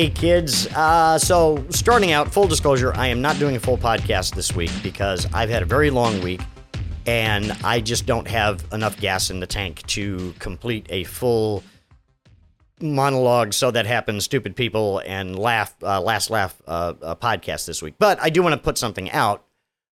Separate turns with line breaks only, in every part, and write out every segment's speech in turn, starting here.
Hey, kids. Uh, so, starting out, full disclosure, I am not doing a full podcast this week because I've had a very long week and I just don't have enough gas in the tank to complete a full monologue. So that happens, stupid people, and laugh, uh, last laugh uh, uh, podcast this week. But I do want to put something out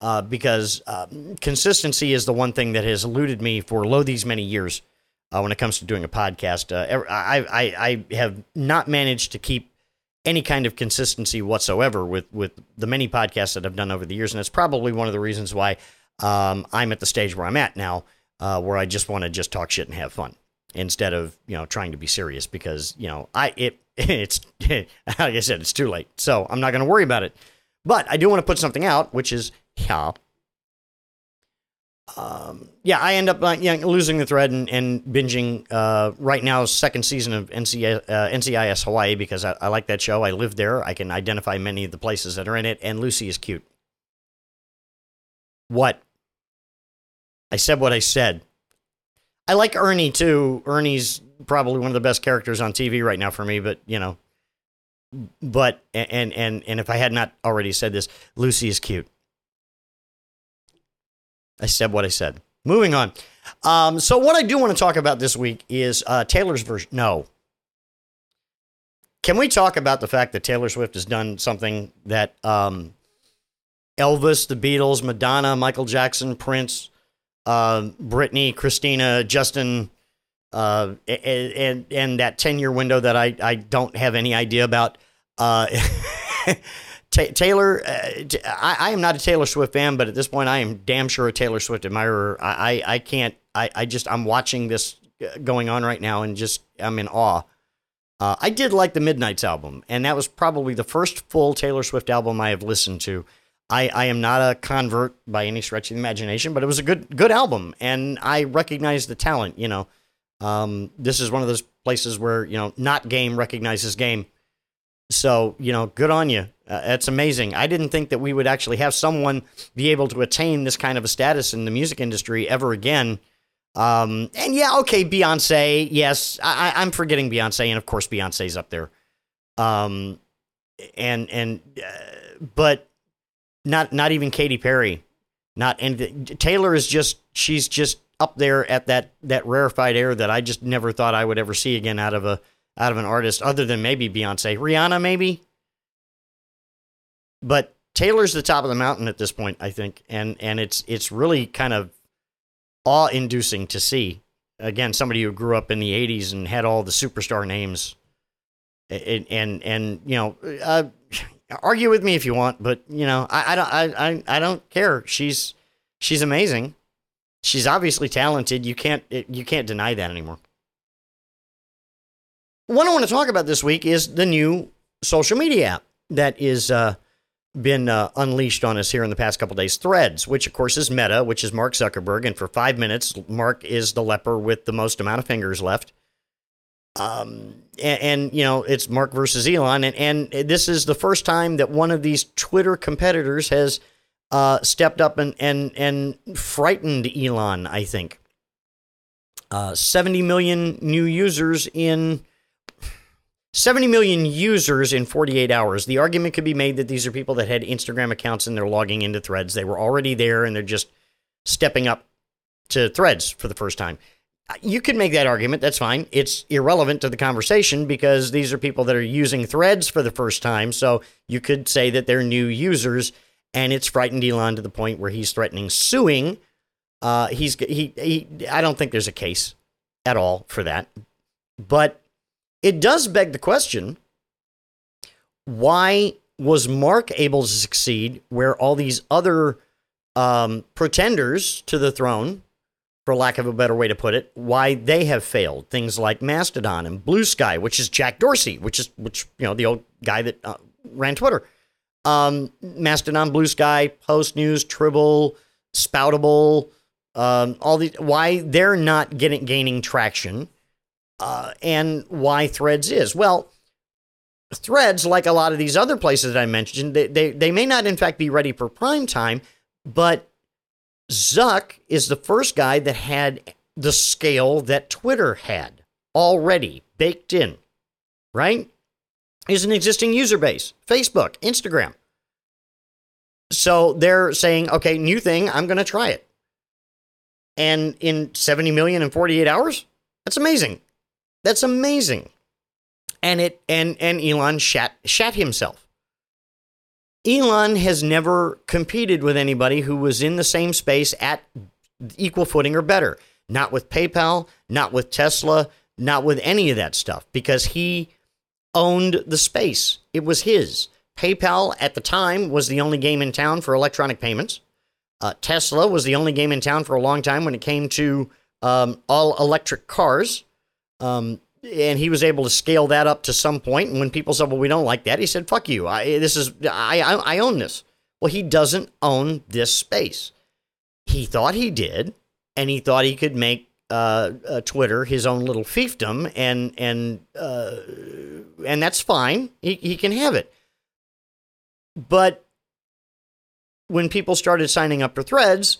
uh, because uh, consistency is the one thing that has eluded me for lo these many years uh, when it comes to doing a podcast. Uh, I, I, I have not managed to keep any kind of consistency whatsoever with, with the many podcasts that I've done over the years. And that's probably one of the reasons why um, I'm at the stage where I'm at now, uh, where I just want to just talk shit and have fun instead of, you know, trying to be serious because, you know, I, it, it's, like I said, it's too late. So I'm not going to worry about it. But I do want to put something out, which is, yeah, um, yeah, I end up uh, losing the thread and, and binging uh, right now second season of NCIS, uh, NCIS Hawaii because I, I, like that show. I live there. I can identify many of the places that are in it, and Lucy is cute. What? I said what I said. I like Ernie too. Ernie's probably one of the best characters on TV right now for me, but you know, but and and and if I had not already said this, Lucy is cute. I said what I said. Moving on. Um, so, what I do want to talk about this week is uh, Taylor's version. No. Can we talk about the fact that Taylor Swift has done something that um, Elvis, the Beatles, Madonna, Michael Jackson, Prince, uh, Britney, Christina, Justin, uh, and, and, and that 10 year window that I, I don't have any idea about. Uh, Taylor, uh, I, I, am not a Taylor Swift fan, but at this point, I am damn sure a Taylor Swift admirer. I, I, I can't, I, I just, I'm watching this uh, going on right now and just, I'm in awe. Uh, I did like the Midnights album, and that was probably the first full Taylor Swift album I have listened to. I, I am not a convert by any stretch of the imagination, but it was a good good album, and I recognize the talent. You know, um, this is one of those places where you know not game recognizes game. So you know, good on you. Uh, it's amazing. I didn't think that we would actually have someone be able to attain this kind of a status in the music industry ever again. Um, and yeah, okay, Beyonce. Yes, I, am forgetting Beyonce, and of course Beyonce's up there. Um, and and uh, but not not even Katy Perry, not anything. Taylor is just she's just up there at that that rarefied air that I just never thought I would ever see again out of a out of an artist other than maybe Beyonce, Rihanna, maybe. But Taylor's the top of the mountain at this point, I think, and and it's it's really kind of awe-inducing to see. Again, somebody who grew up in the '80s and had all the superstar names, and and, and you know, uh, argue with me if you want, but you know, I, I don't I, I don't care. She's she's amazing. She's obviously talented. You can't you can't deny that anymore. What I want to talk about this week is the new social media app that is uh, been uh, unleashed on us here in the past couple days. Threads, which of course is Meta, which is Mark Zuckerberg, and for five minutes, Mark is the leper with the most amount of fingers left. Um, and, and, you know it's Mark versus Elon, and and this is the first time that one of these Twitter competitors has uh, stepped up and and and frightened Elon. I think uh, seventy million new users in 70 million users in 48 hours. The argument could be made that these are people that had Instagram accounts and they're logging into threads. They were already there and they're just stepping up to threads for the first time. You could make that argument. That's fine. It's irrelevant to the conversation because these are people that are using threads for the first time. So you could say that they're new users and it's frightened Elon to the point where he's threatening suing. Uh, he's he, he I don't think there's a case at all for that. But it does beg the question why was Mark able to succeed where all these other um, pretenders to the throne, for lack of a better way to put it, why they have failed? Things like Mastodon and Bluesky, which is Jack Dorsey, which is which you know the old guy that uh, ran Twitter. Um, Mastodon, Bluesky, Post News, Tribel, Spoutable, um, all these. Why they're not getting gaining traction? Uh, and why Threads is. Well, Threads, like a lot of these other places that I mentioned, they, they, they may not, in fact, be ready for prime time, but Zuck is the first guy that had the scale that Twitter had already baked in, right? is an existing user base Facebook, Instagram. So they're saying, okay, new thing, I'm going to try it. And in 70 million in 48 hours? That's amazing. That's amazing. And it and and Elon shat shat himself. Elon has never competed with anybody who was in the same space at equal footing or better. Not with PayPal, not with Tesla, not with any of that stuff because he owned the space. It was his. PayPal at the time was the only game in town for electronic payments. Uh, Tesla was the only game in town for a long time when it came to um, all electric cars. Um, and he was able to scale that up to some point. And when people said, "Well, we don't like that," he said, "Fuck you! I, this is I, I, I own this." Well, he doesn't own this space. He thought he did, and he thought he could make uh, uh, Twitter his own little fiefdom, and and uh, and that's fine. He he can have it. But when people started signing up for Threads,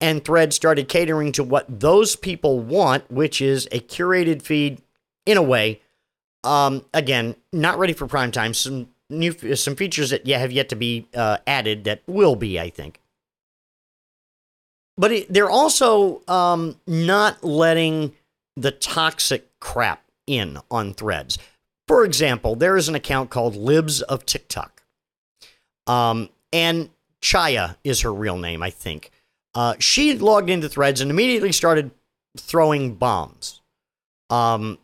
and Threads started catering to what those people want, which is a curated feed, in a way. Um, again, not ready for prime time. Some new some features that yeah have yet to be uh, added that will be, I think but it, they're also um, not letting the toxic crap in on threads. For example, there is an account called Libs of TikTok. Um, and Chaya is her real name, I think. Uh, she logged into threads and immediately started throwing bombs um,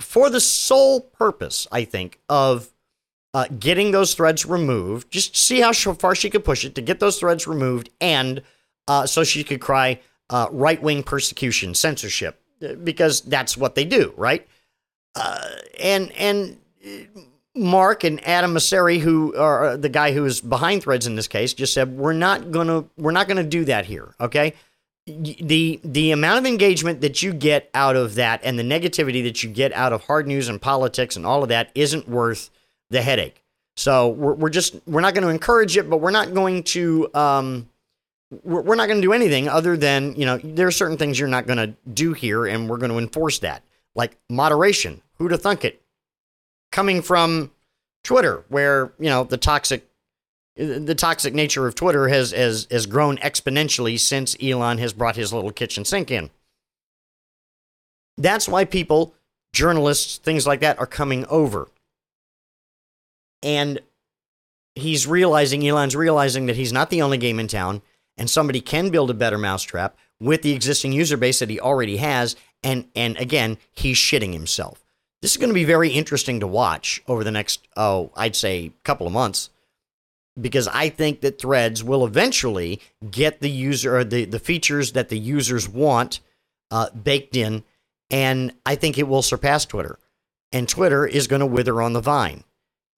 for the sole purpose, I think, of uh, getting those threads removed. Just to see how far she could push it to get those threads removed and uh, so she could cry uh, right wing persecution, censorship, because that's what they do, right? Uh, and and Mark and Adam Mosseri, who are the guy who is behind Threads in this case, just said we're not gonna we're not gonna do that here. Okay, the the amount of engagement that you get out of that and the negativity that you get out of hard news and politics and all of that isn't worth the headache. So we're, we're just we're not going to encourage it, but we're not going to um, we're not going to do anything other than, you know, there are certain things you're not going to do here, and we're going to enforce that. Like moderation. Who'd have thunk it? Coming from Twitter, where, you know, the toxic the toxic nature of Twitter has, has, has grown exponentially since Elon has brought his little kitchen sink in. That's why people, journalists, things like that, are coming over. And he's realizing, Elon's realizing that he's not the only game in town and somebody can build a better mousetrap with the existing user base that he already has and and again he's shitting himself this is going to be very interesting to watch over the next oh i'd say couple of months because i think that threads will eventually get the user the, the features that the users want uh, baked in and i think it will surpass twitter. And twitter is going to wither on the vine.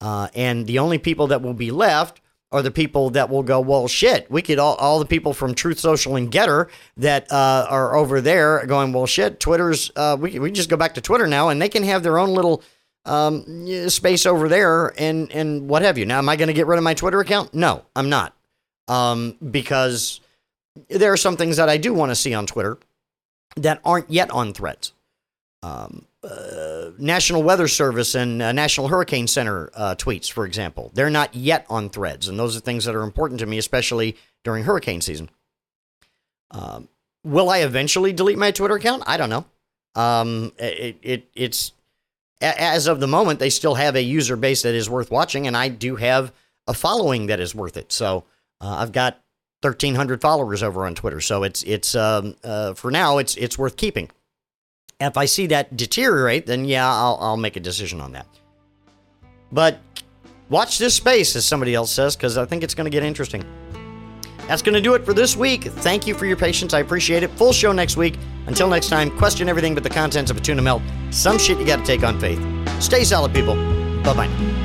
Uh, and the only people that will be left are the people that will go, well, shit, we could all, all the people from Truth Social and Gettr that uh, are over there going, well, shit, Twitter's, uh, we, we just go back to Twitter now and they can have their own little um, space over there and, and what have you. Now, am I going to get rid of my Twitter account? No, I'm not. Um, because there are some things that I do want to see on Twitter that aren't yet on threads. Um, uh, National Weather Service and uh, National Hurricane Center uh, tweets, for example. They're not yet on threads, and those are things that are important to me, especially during hurricane season. Um, will I eventually delete my Twitter account? I don't know. Um, it, it, it's as of the moment, they still have a user base that is worth watching, and I do have a following that is worth it. So uh, I've got 1,300 followers over on Twitter. So it's it's um, uh, for now it's it's worth keeping. If I see that deteriorate, then yeah, I'll, I'll make a decision on that. But watch this space, as somebody else says, because I think it's going to get interesting. That's going to do it for this week. Thank you for your patience. I appreciate it. Full show next week. Until next time, question everything but the contents of a tuna melt. Some shit you got to take on faith. Stay solid, people. Bye bye.